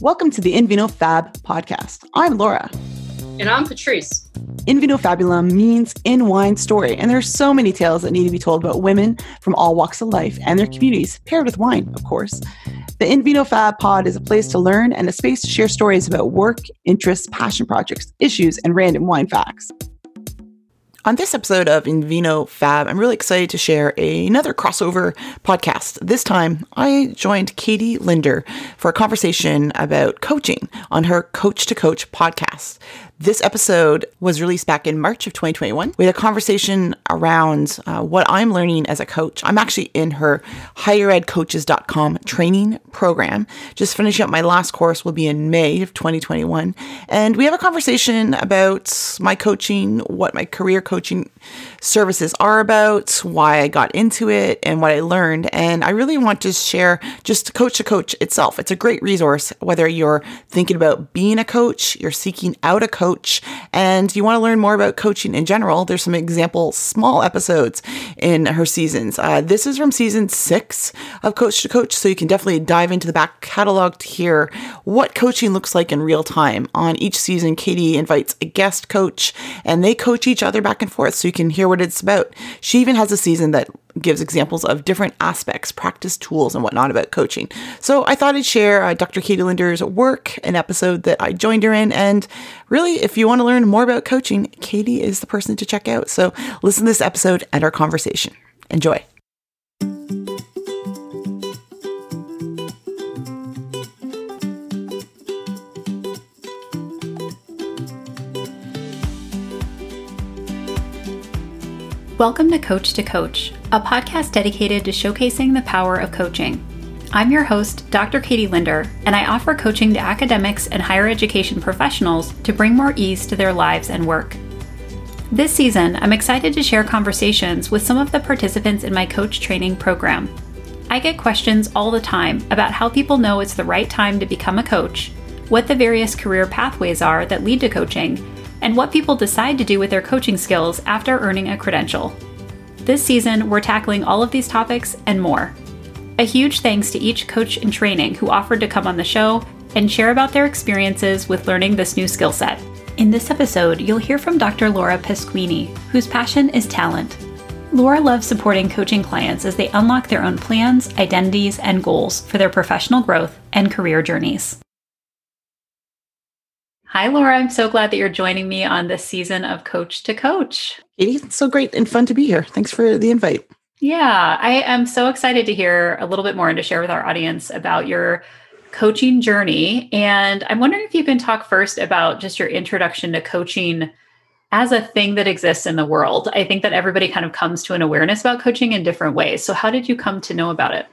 Welcome to the In Vino Fab podcast. I'm Laura. And I'm Patrice. In Vino Fabulum means in wine story, and there are so many tales that need to be told about women from all walks of life and their communities, paired with wine, of course. The In Vino Fab pod is a place to learn and a space to share stories about work, interests, passion projects, issues, and random wine facts. On this episode of In Invino Fab, I'm really excited to share another crossover podcast. This time, I joined Katie Linder for a conversation about coaching on her Coach to Coach podcast. This episode was released back in March of 2021. We had a conversation around uh, what I'm learning as a coach. I'm actually in her higheredcoaches.com training program. Just finishing up my last course will be in May of 2021. And we have a conversation about my coaching, what my career coaching services are about, why I got into it, and what I learned. And I really want to share just Coach to Coach itself. It's a great resource, whether you're thinking about being a coach, you're seeking out a coach and you want to learn more about coaching in general, there's some example small episodes in her seasons. Uh, this is from season six of Coach to Coach, so you can definitely dive into the back catalog to hear what coaching looks like in real time. On each season, Katie invites a guest coach and they coach each other back and forth so you can hear what it's about. She even has a season that gives examples of different aspects, practice tools, and whatnot about coaching. So I thought I'd share uh, Dr. Katie Linder's work, an episode that I joined her in. And really, if you want to learn more about coaching, Katie is the person to check out. So listen to this episode and our conversation. Enjoy. Welcome to Coach to Coach, a podcast dedicated to showcasing the power of coaching. I'm your host, Dr. Katie Linder, and I offer coaching to academics and higher education professionals to bring more ease to their lives and work. This season, I'm excited to share conversations with some of the participants in my coach training program. I get questions all the time about how people know it's the right time to become a coach, what the various career pathways are that lead to coaching, and what people decide to do with their coaching skills after earning a credential. This season, we're tackling all of these topics and more. A huge thanks to each coach in training who offered to come on the show and share about their experiences with learning this new skill set. In this episode, you'll hear from Dr. Laura Pasquini, whose passion is talent. Laura loves supporting coaching clients as they unlock their own plans, identities, and goals for their professional growth and career journeys. Hi, Laura. I'm so glad that you're joining me on this season of Coach to Coach. It's so great and fun to be here. Thanks for the invite. Yeah, I am so excited to hear a little bit more and to share with our audience about your coaching journey. And I'm wondering if you can talk first about just your introduction to coaching as a thing that exists in the world. I think that everybody kind of comes to an awareness about coaching in different ways. So, how did you come to know about it?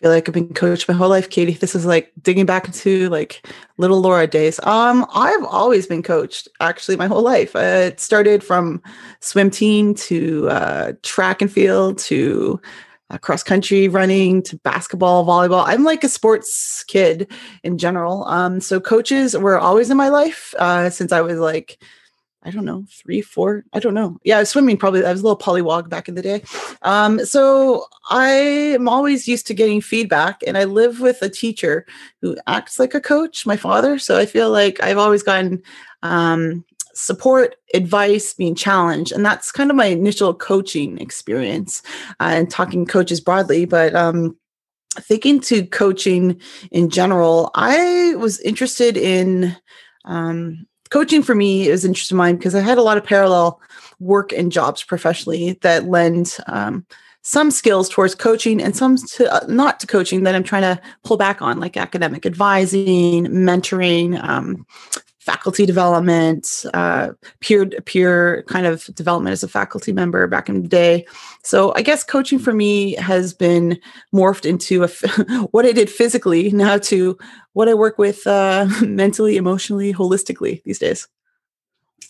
Feel like I've been coached my whole life, Katie. This is like digging back into like little Laura days. Um, I've always been coached actually my whole life. Uh, it started from swim team to uh, track and field to uh, cross country running to basketball, volleyball. I'm like a sports kid in general. Um, so coaches were always in my life uh, since I was like I don't know, three, four, I don't know. Yeah, swimming probably. I was a little polywog back in the day. Um, so I'm always used to getting feedback, and I live with a teacher who acts like a coach, my father. So I feel like I've always gotten um, support, advice, being challenged, and that's kind of my initial coaching experience uh, and talking coaches broadly. But um, thinking to coaching in general, I was interested in um, coaching for me is interesting mine because I had a lot of parallel work and jobs professionally that lend um, some skills towards coaching and some to, uh, not to coaching that I'm trying to pull back on, like academic advising, mentoring, um, faculty development, uh, peer peer kind of development as a faculty member back in the day. So I guess coaching for me has been morphed into a, what I did physically now to what I work with uh, mentally, emotionally, holistically these days.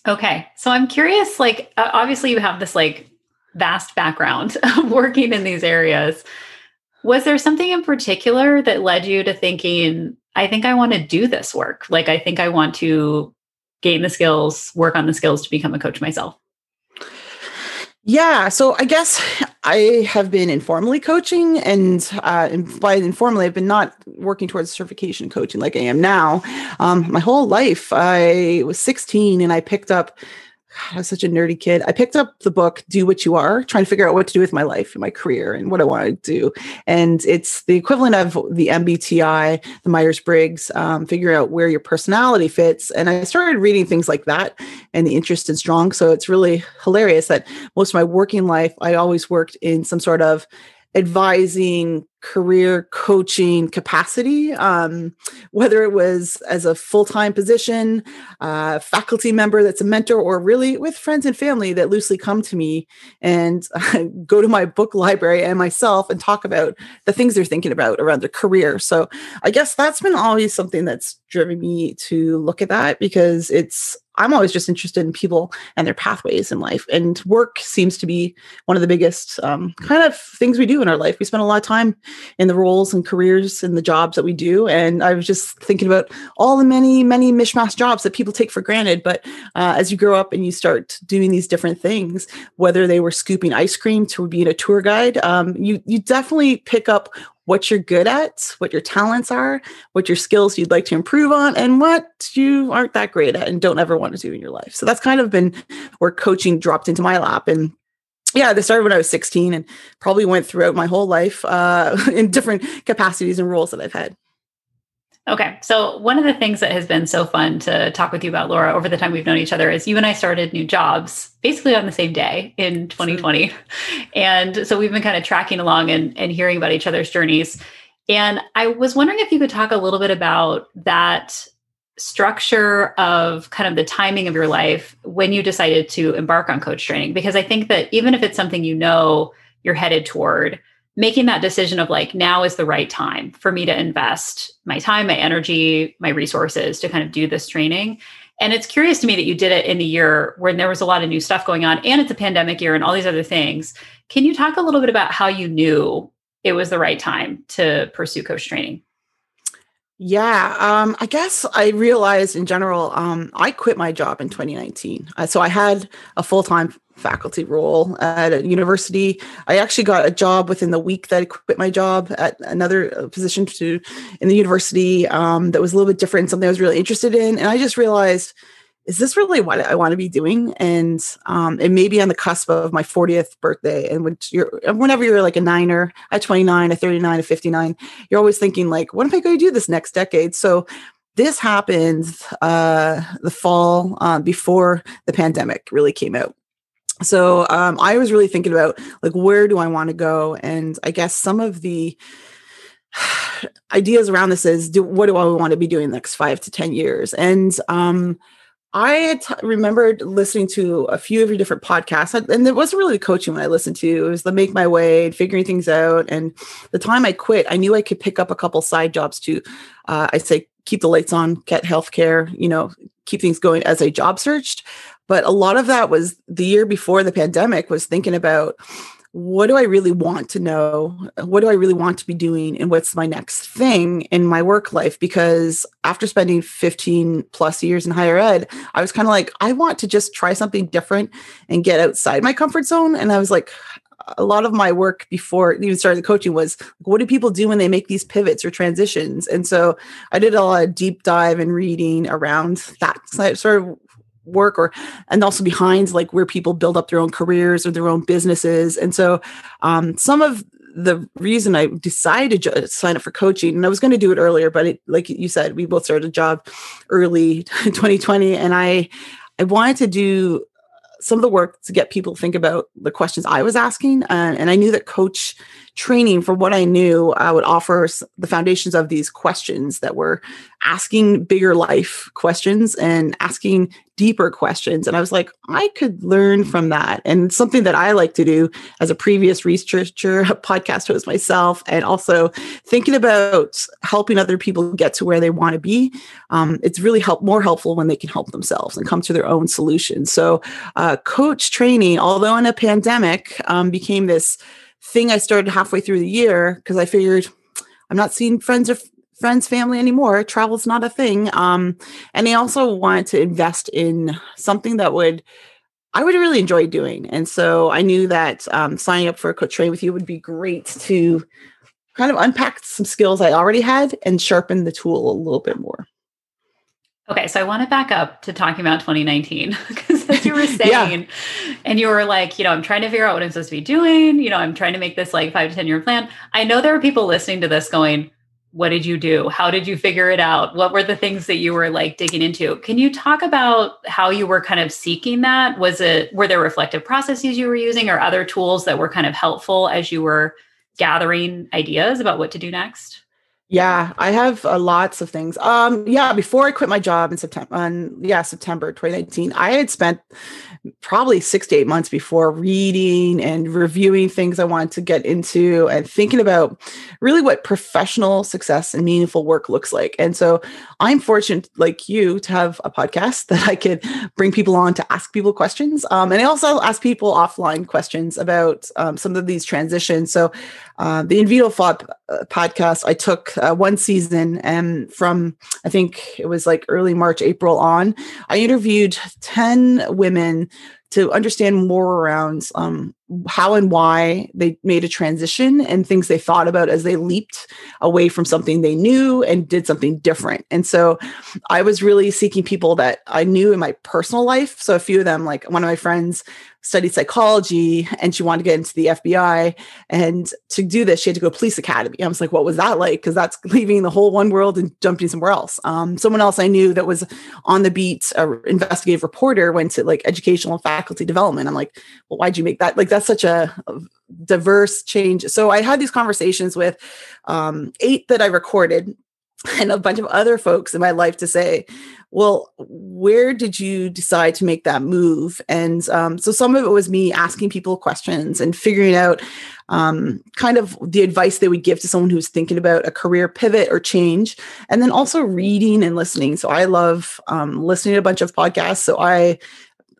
Okay, so I'm curious. Like, obviously, you have this like vast background of working in these areas. Was there something in particular that led you to thinking I think I want to do this work. Like, I think I want to gain the skills, work on the skills to become a coach myself. Yeah. So I guess I have been informally coaching, and uh, by informally, I've been not working towards certification coaching like I am now. Um, my whole life, I was 16 and I picked up I was such a nerdy kid. I picked up the book Do What You Are, trying to figure out what to do with my life and my career and what I want to do. And it's the equivalent of the MBTI, the Myers Briggs, um, figure out where your personality fits. And I started reading things like that and the interest in strong. So it's really hilarious that most of my working life, I always worked in some sort of advising career coaching capacity, um, whether it was as a full time position, uh, faculty member that's a mentor, or really with friends and family that loosely come to me and uh, go to my book library and myself and talk about the things they're thinking about around their career. So I guess that's been always something that's driven me to look at that because it's I'm always just interested in people and their pathways in life. And work seems to be one of the biggest um, kind of things we do in our life. We spend a lot of time in the roles and careers and the jobs that we do. And I was just thinking about all the many, many mishmash jobs that people take for granted. But uh, as you grow up and you start doing these different things, whether they were scooping ice cream to being a tour guide, um, you you definitely pick up what you're good at, what your talents are, what your skills you'd like to improve on, and what you aren't that great at and don't ever want to do in your life. So that's kind of been where coaching dropped into my lap. And yeah, this started when I was 16 and probably went throughout my whole life uh, in different capacities and roles that I've had. Okay. So, one of the things that has been so fun to talk with you about, Laura, over the time we've known each other is you and I started new jobs basically on the same day in 2020. And so, we've been kind of tracking along and, and hearing about each other's journeys. And I was wondering if you could talk a little bit about that structure of kind of the timing of your life when you decided to embark on coach training. Because I think that even if it's something you know you're headed toward, making that decision of like now is the right time for me to invest my time my energy my resources to kind of do this training. And it's curious to me that you did it in a year when there was a lot of new stuff going on and it's a pandemic year and all these other things. Can you talk a little bit about how you knew it was the right time to pursue coach training? Yeah, um, I guess I realized in general, um, I quit my job in 2019. Uh, so I had a full time faculty role at a university. I actually got a job within the week that I quit my job at another uh, position to in the university um, that was a little bit different, something I was really interested in. And I just realized, is this really what I want to be doing? And um, it may be on the cusp of my 40th birthday. And when you're, whenever you're like a niner at 29, a 39, a 59, you're always thinking like, what am I going to do this next decade? So this happened uh, the fall uh, before the pandemic really came out so um, i was really thinking about like where do i want to go and i guess some of the ideas around this is do what do i want to be doing next five to ten years and um, I remembered listening to a few of your different podcasts, and it wasn't really the coaching when I listened to. It was the make my way and figuring things out. And the time I quit, I knew I could pick up a couple side jobs to, uh, I say, keep the lights on, get healthcare, you know, keep things going as I job searched. But a lot of that was the year before the pandemic was thinking about what do I really want to know? What do I really want to be doing? And what's my next thing in my work life? Because after spending 15 plus years in higher ed, I was kind of like, I want to just try something different and get outside my comfort zone. And I was like, a lot of my work before even started coaching was what do people do when they make these pivots or transitions? And so I did a lot of deep dive and reading around that sort of work or and also behind like where people build up their own careers or their own businesses. And so um, some of the reason I decided to sign up for coaching, and I was going to do it earlier, but it, like you said, we both started a job early 2020, and I I wanted to do some of the work to get people to think about the questions I was asking, uh, and I knew that coach training, for what I knew, I would offer the foundations of these questions that were asking bigger life questions and asking deeper questions. And I was like, I could learn from that. And something that I like to do as a previous researcher, a podcast host myself, and also thinking about helping other people get to where they want to be. Um, it's really help more helpful when they can help themselves and come to their own solutions. So, uh, coach training, although in a pandemic, um, became this thing I started halfway through the year because I figured I'm not seeing friends or friends, family anymore. Travel's not a thing. Um, and I also wanted to invest in something that would I would really enjoy doing. And so I knew that um, signing up for a coach train with you would be great to kind of unpack some skills I already had and sharpen the tool a little bit more. Okay, so I want to back up to talking about 2019 because as you were saying, yeah. and you were like, you know, I'm trying to figure out what I'm supposed to be doing. You know, I'm trying to make this like five to 10 year plan. I know there are people listening to this going, what did you do? How did you figure it out? What were the things that you were like digging into? Can you talk about how you were kind of seeking that? Was it, were there reflective processes you were using or other tools that were kind of helpful as you were gathering ideas about what to do next? Yeah, I have uh, lots of things. Um, yeah, before I quit my job in September, on yeah September 2019, I had spent probably six to eight months before reading and reviewing things I wanted to get into and thinking about really what professional success and meaningful work looks like. And so I'm fortunate, like you, to have a podcast that I could bring people on to ask people questions. Um, and I also ask people offline questions about um, some of these transitions. So uh, the In Vino Fab uh, podcast, I took uh, one season and from, I think it was like early March, April on, I interviewed 10 women to understand more around um, how and why they made a transition and things they thought about as they leaped away from something they knew and did something different. And so I was really seeking people that I knew in my personal life. So a few of them, like one of my friends, studied psychology and she wanted to get into the FBI. And to do this, she had to go to police academy. I was like, what was that like? Because that's leaving the whole one world and jumping somewhere else. Um, someone else I knew that was on the beat, a investigative reporter, went to like educational faculty development. I'm like, well, why'd you make that? Like, that's such a, a diverse change. So I had these conversations with um, eight that I recorded and a bunch of other folks in my life to say, well, where did you decide to make that move? And um, so some of it was me asking people questions and figuring out um, kind of the advice they would give to someone who's thinking about a career pivot or change. And then also reading and listening. So I love um, listening to a bunch of podcasts. So I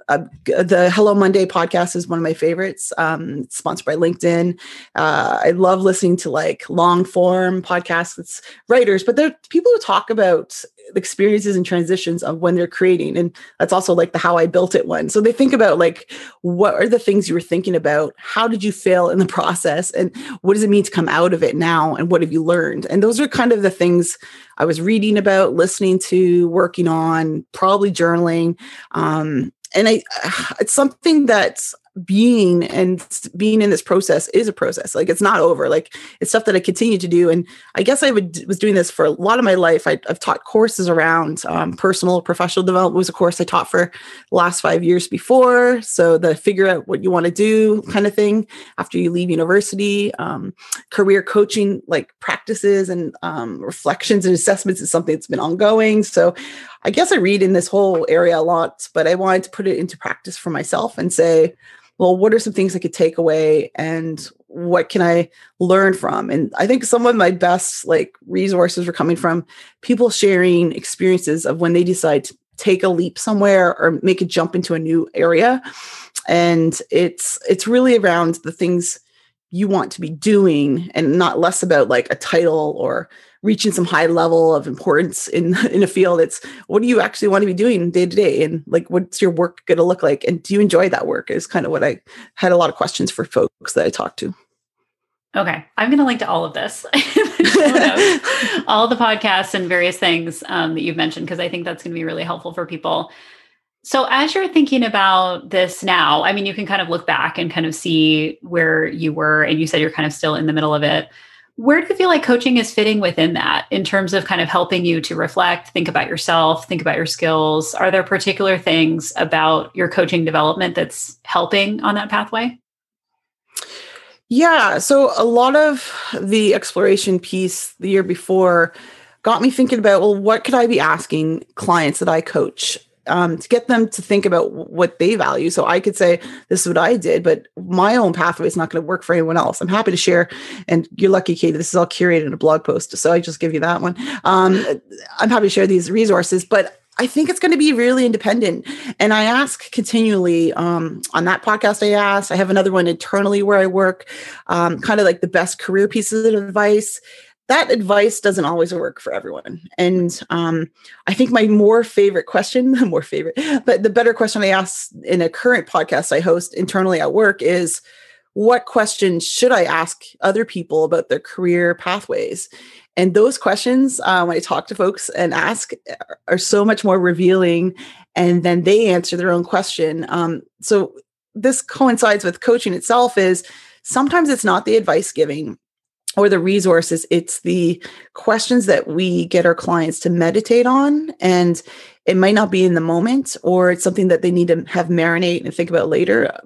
uh, the Hello Monday podcast is one of my favorites. Um, sponsored by LinkedIn. Uh, I love listening to like long form podcasts with writers, but they're people who talk about experiences and transitions of when they're creating, and that's also like the How I Built It one. So they think about like what are the things you were thinking about? How did you fail in the process, and what does it mean to come out of it now? And what have you learned? And those are kind of the things I was reading about, listening to, working on, probably journaling. Um, and I, it's something that's being and being in this process is a process. Like it's not over. Like it's stuff that I continue to do. And I guess I would, was doing this for a lot of my life. I, have taught courses around um, personal professional development was a course I taught for the last five years before. So the figure out what you want to do kind of thing after you leave university, um, career coaching, like practices and um, reflections and assessments is something that's been ongoing. So I guess I read in this whole area a lot, but I wanted to put it into practice for myself and say, well, what are some things I could take away and what can I learn from? And I think some of my best like resources were coming from people sharing experiences of when they decide to take a leap somewhere or make a jump into a new area. And it's it's really around the things you want to be doing and not less about like a title or reaching some high level of importance in in a field. It's what do you actually want to be doing day to day? And like what's your work going to look like? And do you enjoy that work is kind of what i had a lot of questions for folks that i talked to. Okay i'm going to link to all of this. All the podcasts and various things um, that you've mentioned because i think that's going to be really helpful for people. So, as you're thinking about this now, I mean, you can kind of look back and kind of see where you were, and you said you're kind of still in the middle of it. Where do you feel like coaching is fitting within that in terms of kind of helping you to reflect, think about yourself, think about your skills? Are there particular things about your coaching development that's helping on that pathway? Yeah. So, a lot of the exploration piece the year before got me thinking about well, what could I be asking clients that I coach? Um, to get them to think about what they value. So I could say, this is what I did, but my own pathway is not going to work for anyone else. I'm happy to share. And you're lucky, Katie, this is all curated in a blog post. So I just give you that one. Um, I'm happy to share these resources, but I think it's going to be really independent. And I ask continually um, on that podcast. I ask. I have another one internally where I work, um, kind of like the best career pieces of advice that advice doesn't always work for everyone. And um, I think my more favorite question, more favorite, but the better question I ask in a current podcast I host internally at work is what questions should I ask other people about their career pathways? And those questions, uh, when I talk to folks and ask, are so much more revealing. And then they answer their own question. Um, so this coincides with coaching itself is sometimes it's not the advice giving or the resources it's the questions that we get our clients to meditate on and it might not be in the moment or it's something that they need to have marinate and think about later.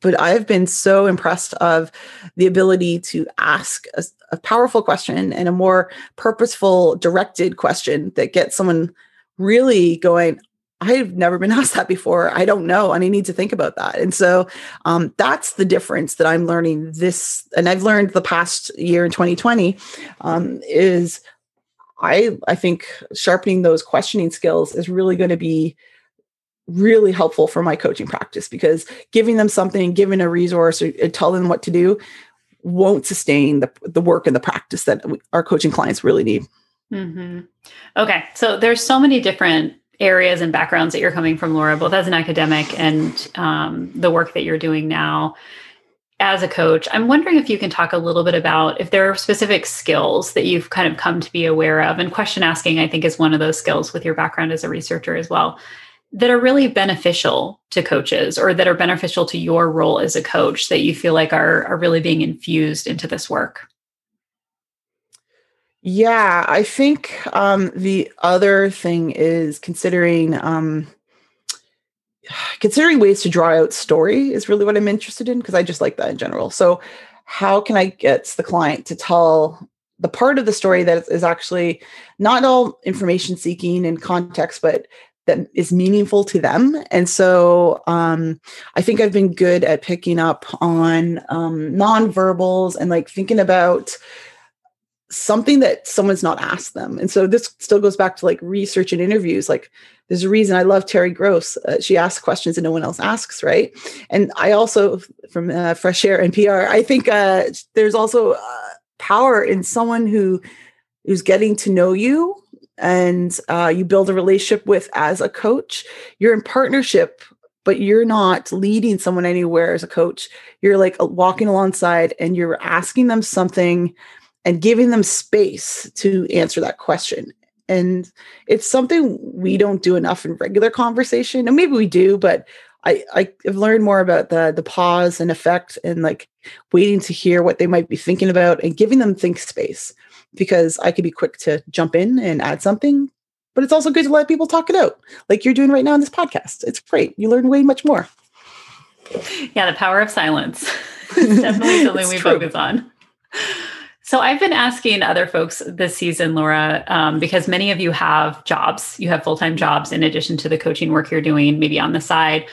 But i've been so impressed of the ability to ask a, a powerful question and a more purposeful directed question that gets someone really going I've never been asked that before. I don't know. And I need to think about that. And so um, that's the difference that I'm learning this. And I've learned the past year in 2020 um, is I, I think sharpening those questioning skills is really going to be really helpful for my coaching practice because giving them something, giving a resource or, or telling them what to do won't sustain the, the work and the practice that we, our coaching clients really need. Mm-hmm. Okay. So there's so many different areas and backgrounds that you're coming from, Laura, both as an academic and um, the work that you're doing now as a coach. I'm wondering if you can talk a little bit about if there are specific skills that you've kind of come to be aware of. And question asking, I think, is one of those skills with your background as a researcher as well that are really beneficial to coaches or that are beneficial to your role as a coach that you feel like are, are really being infused into this work. Yeah, I think um, the other thing is considering um, considering ways to draw out story is really what I'm interested in because I just like that in general. So, how can I get the client to tell the part of the story that is actually not all information seeking and context, but that is meaningful to them. And so um, I think I've been good at picking up on um, nonverbals and like thinking about something that someone's not asked them. And so this still goes back to like research and interviews. Like there's a reason I love Terry Gross. Uh, she asks questions that no one else asks, right? And I also, from uh, Fresh Air NPR, I think uh, there's also uh, power in someone who who's getting to know you and uh, you build a relationship with as a coach. You're in partnership but you're not leading someone anywhere as a coach. You're like walking alongside and you're asking them something and giving them space to answer that question. And it's something we don't do enough in regular conversation. And maybe we do, but I, I've learned more about the the pause and effect and like waiting to hear what they might be thinking about and giving them think space because I could be quick to jump in and add something, but it's also good to let people talk it out, like you're doing right now in this podcast. It's great. You learn way much more. Yeah, the power of silence. it's definitely something we true. focus on. So I've been asking other folks this season, Laura, um, because many of you have jobs. You have full time jobs in addition to the coaching work you're doing, maybe on the side.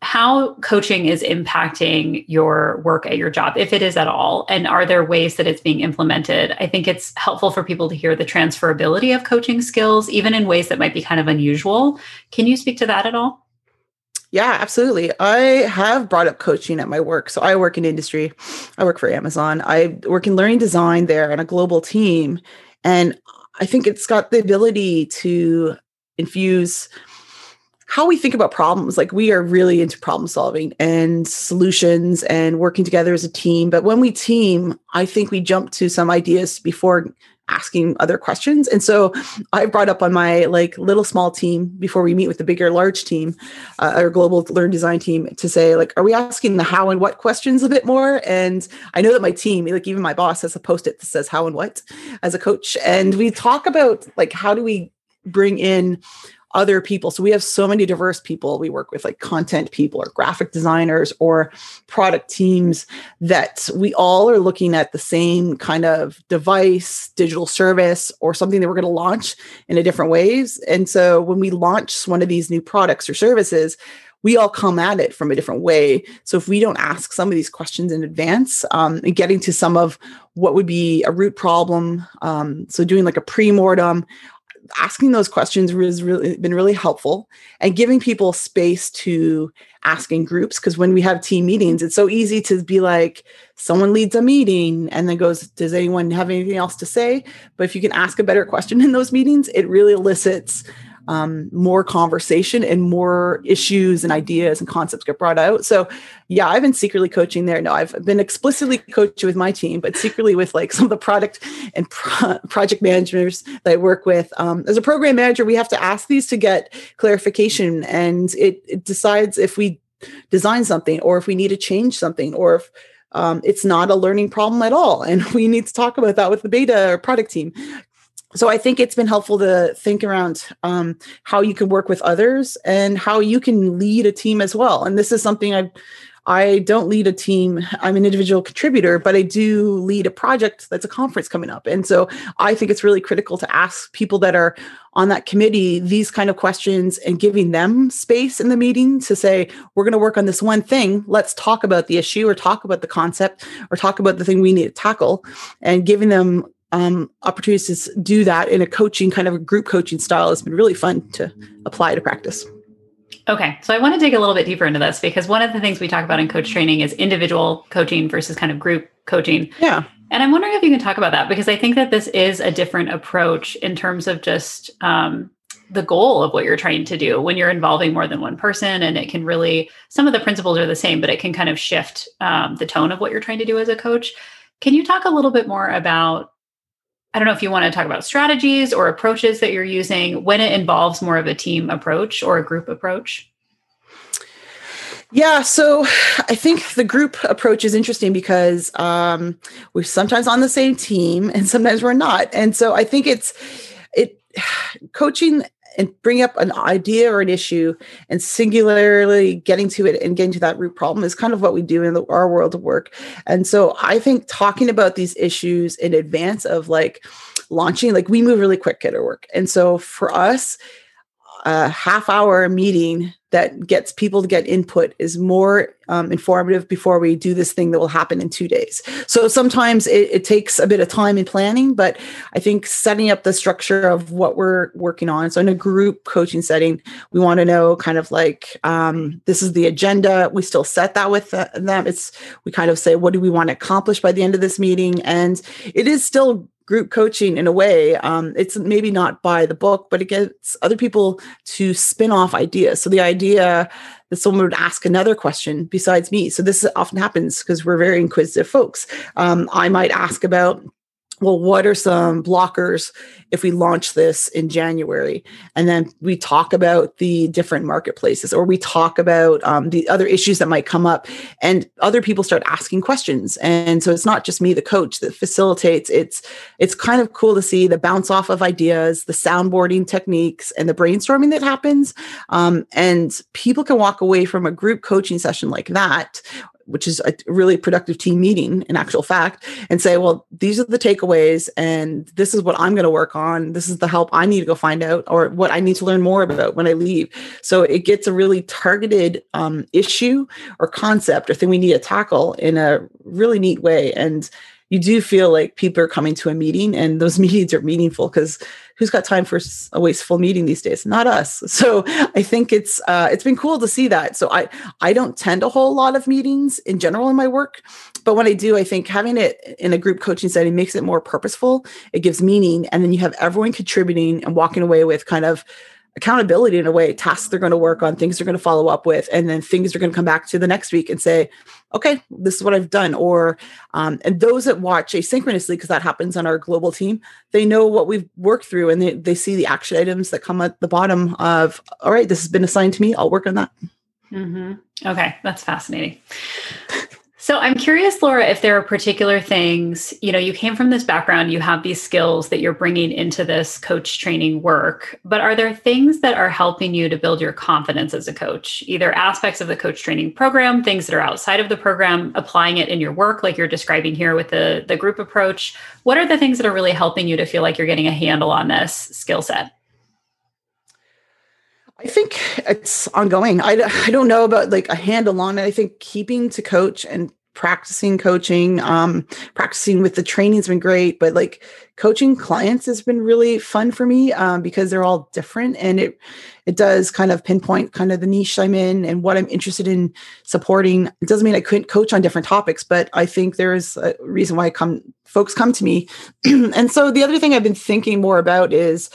How coaching is impacting your work at your job, if it is at all, and are there ways that it's being implemented? I think it's helpful for people to hear the transferability of coaching skills, even in ways that might be kind of unusual. Can you speak to that at all? Yeah, absolutely. I have brought up coaching at my work. So I work in industry. I work for Amazon. I work in learning design there on a global team. And I think it's got the ability to infuse how we think about problems. Like we are really into problem solving and solutions and working together as a team. But when we team, I think we jump to some ideas before asking other questions. And so I brought up on my like little small team before we meet with the bigger large team, uh, our global learn design team to say like, are we asking the how and what questions a bit more? And I know that my team, like even my boss has a post-it that says how and what as a coach. And we talk about like, how do we bring in other people. So we have so many diverse people we work with, like content people or graphic designers or product teams, that we all are looking at the same kind of device, digital service, or something that we're going to launch in a different ways. And so when we launch one of these new products or services, we all come at it from a different way. So if we don't ask some of these questions in advance um, and getting to some of what would be a root problem, um, so doing like a pre-mortem, asking those questions has really been really helpful and giving people space to ask in groups because when we have team meetings it's so easy to be like someone leads a meeting and then goes does anyone have anything else to say? But if you can ask a better question in those meetings it really elicits um, more conversation and more issues and ideas and concepts get brought out. So, yeah, I've been secretly coaching there. No, I've been explicitly coaching with my team, but secretly with like some of the product and pro- project managers that I work with. Um, as a program manager, we have to ask these to get clarification, and it, it decides if we design something or if we need to change something or if um, it's not a learning problem at all. And we need to talk about that with the beta or product team so I think it's been helpful to think around um, how you can work with others and how you can lead a team as well. And this is something I I don't lead a team. I'm an individual contributor, but I do lead a project that's a conference coming up. And so I think it's really critical to ask people that are on that committee these kind of questions and giving them space in the meeting to say, we're going to work on this one thing. Let's talk about the issue or talk about the concept or talk about the thing we need to tackle and giving them um, opportunities to do that in a coaching kind of a group coaching style has been really fun to apply to practice. Okay, so I want to dig a little bit deeper into this because one of the things we talk about in coach training is individual coaching versus kind of group coaching. Yeah. And I'm wondering if you can talk about that because I think that this is a different approach in terms of just um, the goal of what you're trying to do when you're involving more than one person. And it can really, some of the principles are the same, but it can kind of shift um, the tone of what you're trying to do as a coach. Can you talk a little bit more about I don't know if you want to talk about strategies or approaches that you're using when it involves more of a team approach or a group approach. Yeah, so I think the group approach is interesting because um, we're sometimes on the same team and sometimes we're not, and so I think it's it coaching and bring up an idea or an issue and singularly getting to it and getting to that root problem is kind of what we do in the, our world of work. And so I think talking about these issues in advance of like launching, like we move really quick at our work. And so for us, a half hour meeting that gets people to get input is more um, informative before we do this thing that will happen in two days. So sometimes it, it, takes a bit of time in planning, but I think setting up the structure of what we're working on. So in a group coaching setting, we want to know kind of like um, this is the agenda. We still set that with them. It's we kind of say what do we want to accomplish by the end of this meeting, and it is still group coaching in a way. Um, it's maybe not by the book, but it gets other people to spin off ideas. So the idea that someone would ask another question besides me. So this often happens because we're very inquisitive folks. Um, I might ask about well, what are some blockers if we launch this in January? And then we talk about the different marketplaces or we talk about um, the other issues that might come up and other people start asking questions. And so it's not just me, the coach that facilitates. It's, it's kind of cool to see the bounce off of ideas, the soundboarding techniques and the brainstorming that happens. Um, and people can walk away from a group coaching session like that which is a really productive team meeting in actual fact, and say, well, these are the takeaways, and this is what I'm going to work on. This is the help I need to go find out, or what I need to learn more about when I leave. So it gets a really targeted um, issue or concept or thing we need to tackle in a really neat way. And you do feel like people are coming to a meeting and those meetings are meaningful because who's got time for a wasteful meeting these days? Not us. So i think it's uh, it's been cool to see that. So i i don't tend a whole lot of meetings in general in my work but when i do i think having it in a group coaching setting makes it more purposeful. It gives meaning and then you have everyone contributing and walking away with kind of accountability in a way tasks they're going to work on things they're going to follow up with and then things are going to come back to the next week and say okay this is what i've done or um, and those that watch asynchronously because that happens on our global team they know what we've worked through and they, they see the action items that come at the bottom of all right this has been assigned to me i'll work on that mm-hmm. okay that's fascinating so I'm curious, Laura, if there are particular things, you know, you came from this background, you have these skills that you're bringing into this coach training work, but are there things that are helping you to build your confidence as a coach, either aspects of the coach training program, things that are outside of the program, applying it in your work, like you're describing here with the, the group approach? What are the things that are really helping you to feel like you're getting a handle on this skill set? I think it's ongoing. I, I don't know about like a handle on it. I think keeping to coach and practicing coaching. Um, practicing with the training's been great, but like coaching clients has been really fun for me um, because they're all different and it it does kind of pinpoint kind of the niche I'm in and what I'm interested in supporting. It doesn't mean I couldn't coach on different topics, but I think there is a reason why come folks come to me. and so the other thing I've been thinking more about is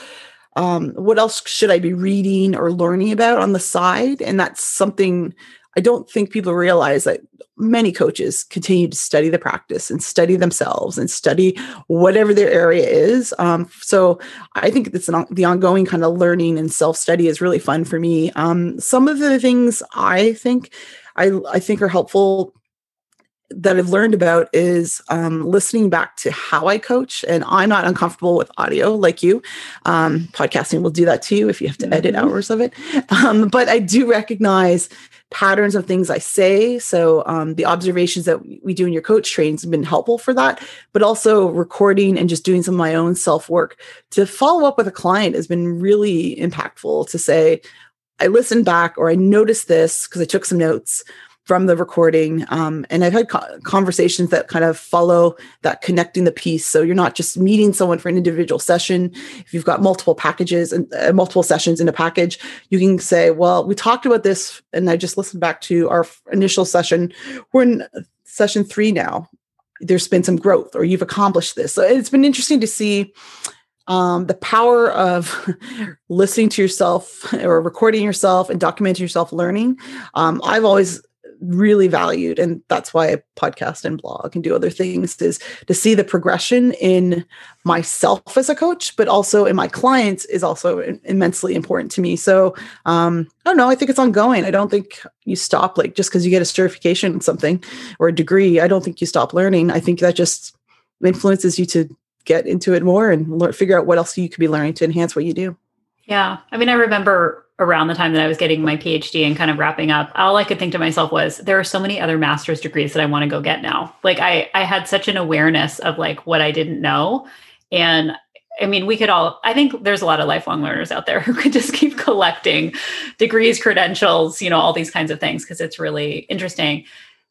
um, what else should I be reading or learning about on the side? And that's something I don't think people realize that many coaches continue to study the practice and study themselves and study whatever their area is. Um, so I think it's an, the ongoing kind of learning and self study is really fun for me. Um, some of the things I think I, I think are helpful that I've learned about is um, listening back to how I coach. And I'm not uncomfortable with audio like you. Um, podcasting will do that to you if you have to edit mm-hmm. hours of it. Um, but I do recognize patterns of things I say. So um, the observations that we do in your coach trainings have been helpful for that, but also recording and just doing some of my own self work to follow up with a client has been really impactful to say, I listened back or I noticed this because I took some notes from the recording. Um, and I've had co- conversations that kind of follow that connecting the piece. So you're not just meeting someone for an individual session. If you've got multiple packages and uh, multiple sessions in a package, you can say, well, we talked about this and I just listened back to our initial session. We're in session three now. There's been some growth or you've accomplished this. So it's been interesting to see um, the power of listening to yourself or recording yourself and documenting yourself learning. Um, I've always really valued and that's why i podcast and blog and do other things is to see the progression in myself as a coach but also in my clients is also immensely important to me. So um, i don't know i think it's ongoing. I don't think you stop like just because you get a certification in something or a degree i don't think you stop learning. I think that just influences you to get into it more and learn, figure out what else you could be learning to enhance what you do yeah i mean i remember around the time that I was getting my PhD and kind of wrapping up, all I could think to myself was there are so many other master's degrees that I want to go get now. Like I I had such an awareness of like what I didn't know. And I mean, we could all, I think there's a lot of lifelong learners out there who could just keep collecting degrees, credentials, you know, all these kinds of things because it's really interesting.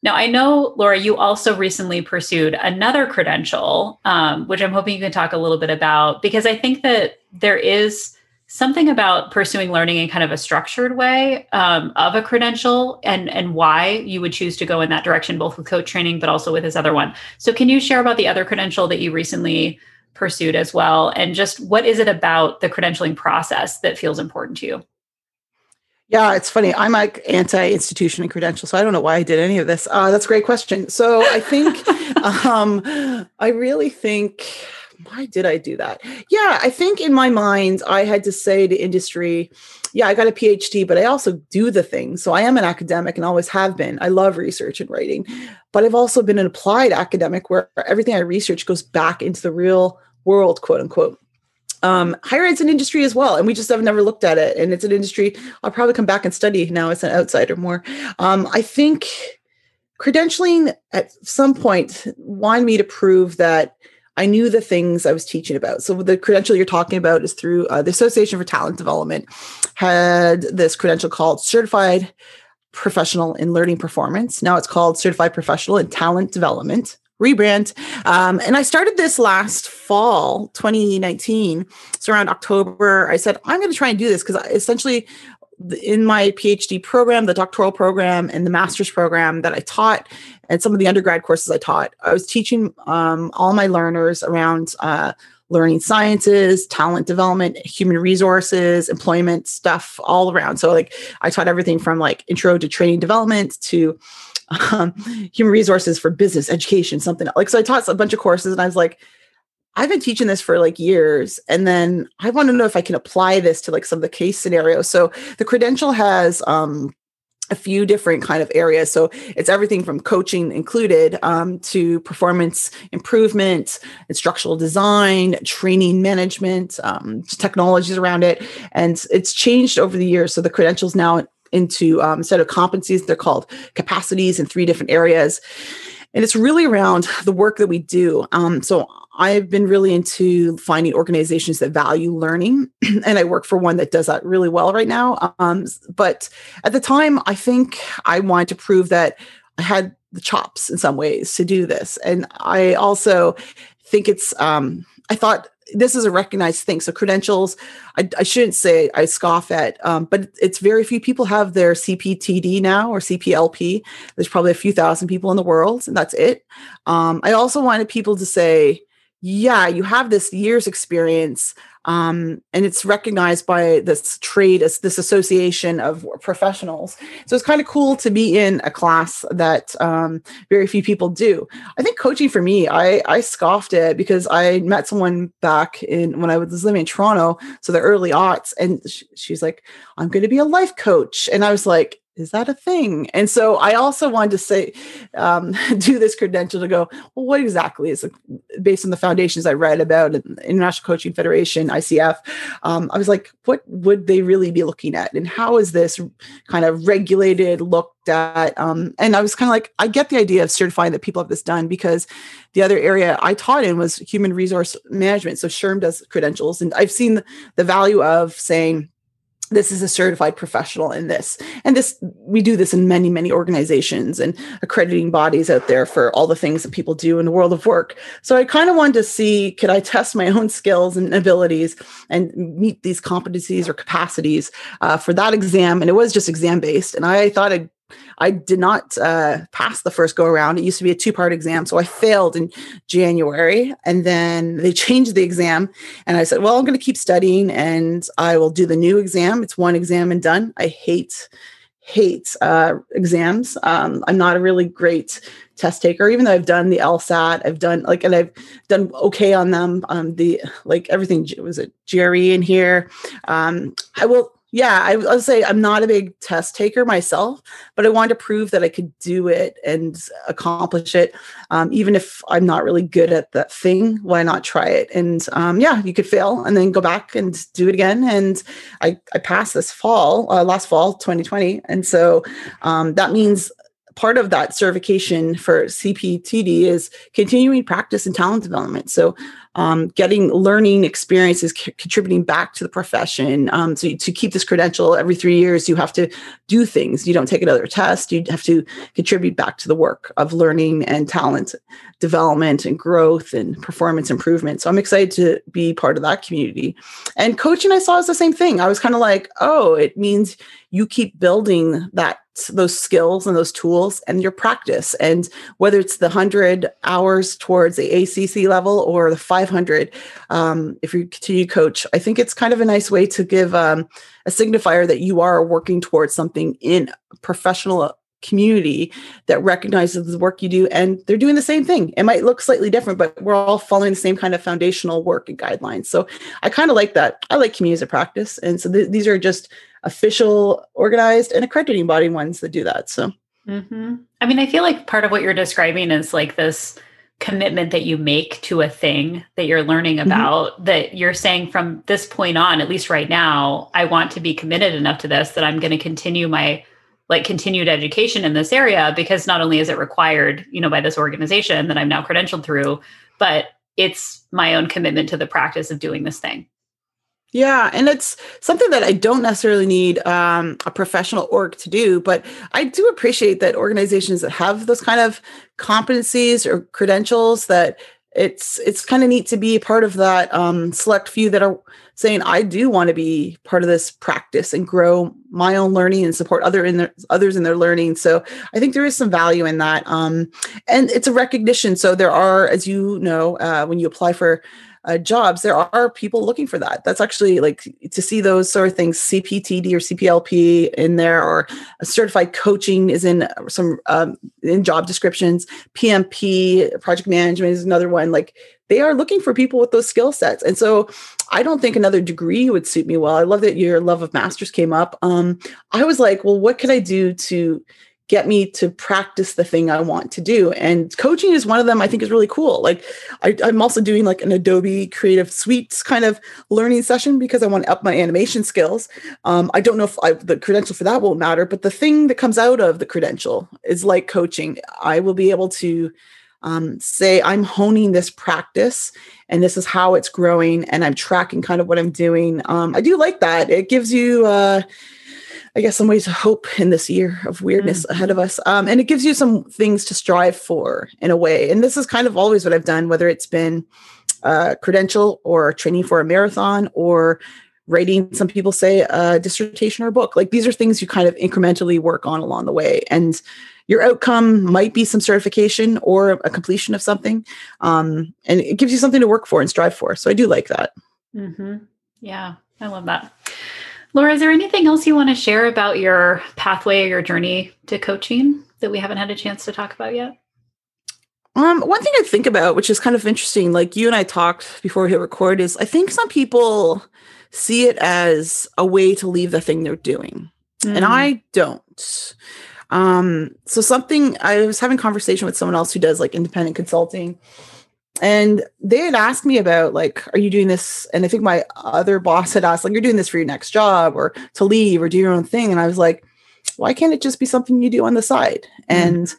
Now, I know, Laura, you also recently pursued another credential, um, which I'm hoping you can talk a little bit about because I think that there is something about pursuing learning in kind of a structured way um, of a credential and and why you would choose to go in that direction both with coach training but also with this other one so can you share about the other credential that you recently pursued as well and just what is it about the credentialing process that feels important to you yeah, it's funny. I'm like anti-institution and credential, so I don't know why I did any of this. Uh, that's a great question. So I think, um, I really think why did I do that? Yeah, I think in my mind, I had to say to industry, yeah, I got a PhD, but I also do the thing. So I am an academic and always have been. I love research and writing, but I've also been an applied academic where everything I research goes back into the real world, quote unquote. Um, higher ed's an industry as well, and we just have never looked at it. And it's an industry I'll probably come back and study now as an outsider more. Um, I think credentialing at some point wanted me to prove that I knew the things I was teaching about. So the credential you're talking about is through uh, the Association for Talent Development had this credential called Certified Professional in Learning Performance. Now it's called Certified Professional in Talent Development rebrand. Um, and I started this last fall, 2019. So around October, I said, I'm going to try and do this because essentially in my PhD program, the doctoral program, and the master's program that I taught, and some of the undergrad courses I taught, I was teaching um, all my learners around uh, learning sciences, talent development, human resources, employment stuff all around. So, like, I taught everything from like intro to training development to um, human resources for business, education, something like. So, I taught a bunch of courses, and I was like, I've been teaching this for like years. And then I want to know if I can apply this to like some of the case scenarios. So the credential has um, a few different kind of areas. So it's everything from coaching included um, to performance improvement, instructional design, training management, um, technologies around it. And it's changed over the years. So the credentials now into um, instead of competencies, they're called capacities in three different areas. And it's really around the work that we do. Um, so I've been really into finding organizations that value learning, and I work for one that does that really well right now. Um, but at the time, I think I wanted to prove that I had the chops in some ways to do this. And I also think it's um, I thought this is a recognized thing. So credentials, I, I shouldn't say I scoff at, um, but it's very few people have their CPTD now or CPLP. There's probably a few thousand people in the world, and that's it. Um, I also wanted people to say, yeah, you have this year's experience um, and it's recognized by this trade as this association of professionals. So it's kind of cool to be in a class that um, very few people do. I think coaching for me, I, I scoffed it because I met someone back in when I was living in Toronto, so the early aughts, and she's like, "I'm going to be a life coach," and I was like, is that a thing? And so I also wanted to say, um, do this credential to go, well, what exactly is it? Based on the foundations I read about International Coaching Federation, ICF, um, I was like, what would they really be looking at? And how is this kind of regulated, looked at? Um, and I was kind of like, I get the idea of certifying that people have this done because the other area I taught in was human resource management. So SHRM does credentials. And I've seen the value of saying, this is a certified professional in this. And this we do this in many many organizations and accrediting bodies out there for all the things that people do in the world of work. So i kind of wanted to see could i test my own skills and abilities and meet these competencies or capacities uh, for that exam? And it was just exam based and i thought i'd I did not uh, pass the first go around. It used to be a two part exam. So I failed in January. And then they changed the exam. And I said, well, I'm going to keep studying and I will do the new exam. It's one exam and done. I hate, hate uh, exams. Um, I'm not a really great test taker, even though I've done the LSAT, I've done like, and I've done okay on them. Um, the like everything was it GRE in here. Um, I will yeah, I, will say I'm not a big test taker myself, but I wanted to prove that I could do it and accomplish it. Um, even if I'm not really good at that thing, why not try it? And um, yeah, you could fail and then go back and do it again. And I, I passed this fall, uh, last fall, 2020. And so um, that means part of that certification for CPTD is continuing practice and talent development. So um, getting learning experiences c- contributing back to the profession. Um, so to keep this credential every three years, you have to do things. You don't take another test. You have to contribute back to the work of learning and talent development and growth and performance improvement. So I'm excited to be part of that community. And coaching, I saw as the same thing. I was kind of like, oh, it means you keep building that those skills and those tools and your practice and whether it's the 100 hours towards the acc level or the 500 um, if you continue to coach. I think it's kind of a nice way to give um, a signifier that you are working towards something in professional community that recognizes the work you do and they're doing the same thing. It might look slightly different but we're all following the same kind of foundational work and guidelines. So i kind of like that. I like communities of practice and so th- these are just official organized and accrediting body ones that do that so. Mm-hmm. i mean i feel like part of what you're describing is like this commitment that you make to a thing that you're learning mm-hmm. about mm-hmm. that you're saying from this point on at least right now i want to be committed enough to this that i'm going to continue my like continued education in this area because not only is it required, you know, by this organization that I'm now credentialed through, but it's my own commitment to the practice of doing this thing. Yeah, and it's something that I don't necessarily need um, a professional org to do, but I do appreciate that organizations that have those kind of competencies or credentials that it's it's kind of neat to be part of that um, select few that are saying I do want to be part of this practice and grow my own learning and support other in their, others in their learning. So I think there is some value in that, um, and it's a recognition. So there are, as you know, uh, when you apply for uh, jobs, there are people looking for that. That's actually like to see those sort of things, CPTD or CPLP in there, or certified coaching is in some um, in job descriptions. PMP, project management is another one. Like they are looking for people with those skill sets, and so I don't think another degree would suit me well. I love that your love of masters came up. Um, I was like, well, what can I do to get me to practice the thing I want to do. And coaching is one of them I think is really cool. Like I, am also doing like an Adobe Creative Suites kind of learning session because I want to up my animation skills. Um, I don't know if I, the credential for that won't matter, but the thing that comes out of the credential is like coaching. I will be able to um, say I'm honing this practice and this is how it's growing and I'm tracking kind of what I'm doing. Um, I do like that. It gives you uh, I guess some ways of hope in this year of weirdness mm-hmm. ahead of us. Um, and it gives you some things to strive for in a way. And this is kind of always what I've done, whether it's been uh, credential or training for a marathon or writing, some people say a dissertation or a book. Like these are things you kind of incrementally work on along the way. And your outcome might be some certification or a completion of something. Um, and it gives you something to work for and strive for. So I do like that. Mm-hmm. Yeah, I love that. Laura, is there anything else you want to share about your pathway or your journey to coaching that we haven't had a chance to talk about yet? Um, one thing I think about, which is kind of interesting, like you and I talked before we hit record, is I think some people see it as a way to leave the thing they're doing. Mm. And I don't. Um, so something I was having conversation with someone else who does like independent consulting and they had asked me about like are you doing this? And i think my other boss had asked like you're doing this for your next job or to leave or do your own thing. And i was like why can't it just be something you do on the side? Mm. and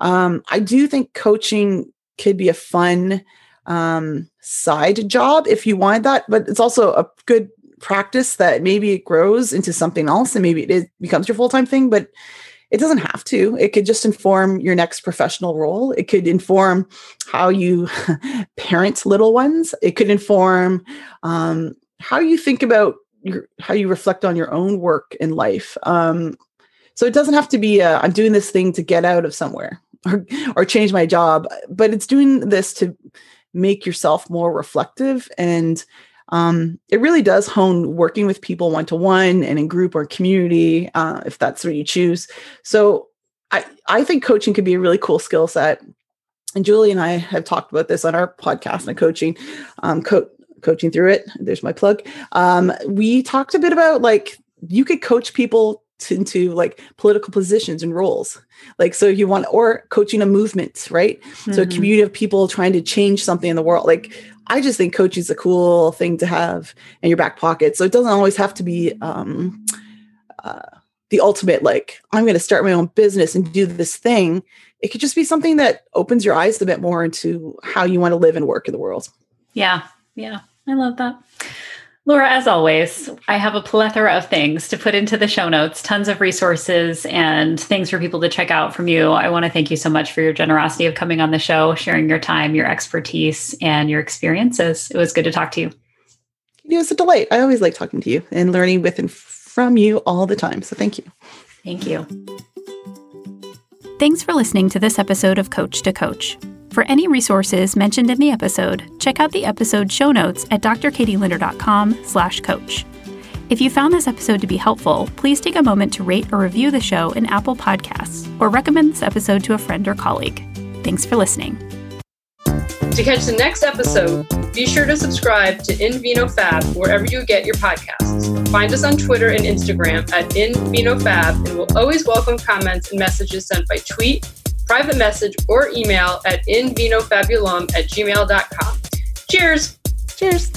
um, i do think coaching could be a fun um, side job if you want that but it's also a good practice that maybe it grows into something else and maybe it becomes your full-time thing. But it doesn't have to. It could just inform your next professional role. It could inform how you parent little ones. It could inform um, how you think about your, how you reflect on your own work in life. Um, so it doesn't have to be i am doing this thing to get out of somewhere or, or change my job, but it's doing this to make yourself more reflective and um, it really does hone working with people one to one and in group or community, uh, if that's what you choose. So I, I think coaching could be a really cool skill set. And Julie and I have talked about this on our podcast and coaching, um, co- coaching through it. There's my plug. Um, we talked a bit about like you could coach people into like political positions and roles like so you want or coaching a movement right mm-hmm. so a mm-hmm. community of people trying to change something in the world like I just think coaching is a cool thing to have in your back pocket. So it doesn't always have to be um, uh, the ultimate, like, I'm going to start my own business and do this thing. It could just be something that opens your eyes a bit more into how you want to live and work in the world. Yeah. Yeah. I love that. Laura, as always, I have a plethora of things to put into the show notes, tons of resources and things for people to check out from you. I want to thank you so much for your generosity of coming on the show, sharing your time, your expertise, and your experiences. It was good to talk to you. It was a delight. I always like talking to you and learning with and from you all the time. So thank you. Thank you. Thanks for listening to this episode of Coach to Coach. For any resources mentioned in the episode, check out the episode show notes at drkatielinder.com slash coach. If you found this episode to be helpful, please take a moment to rate or review the show in Apple Podcasts or recommend this episode to a friend or colleague. Thanks for listening. To catch the next episode, be sure to subscribe to In Vino Fab wherever you get your podcasts. Find us on Twitter and Instagram at In Vino Fab, and we'll always welcome comments and messages sent by tweet, private message or email at invinofabulum at gmail.com. Cheers! Cheers!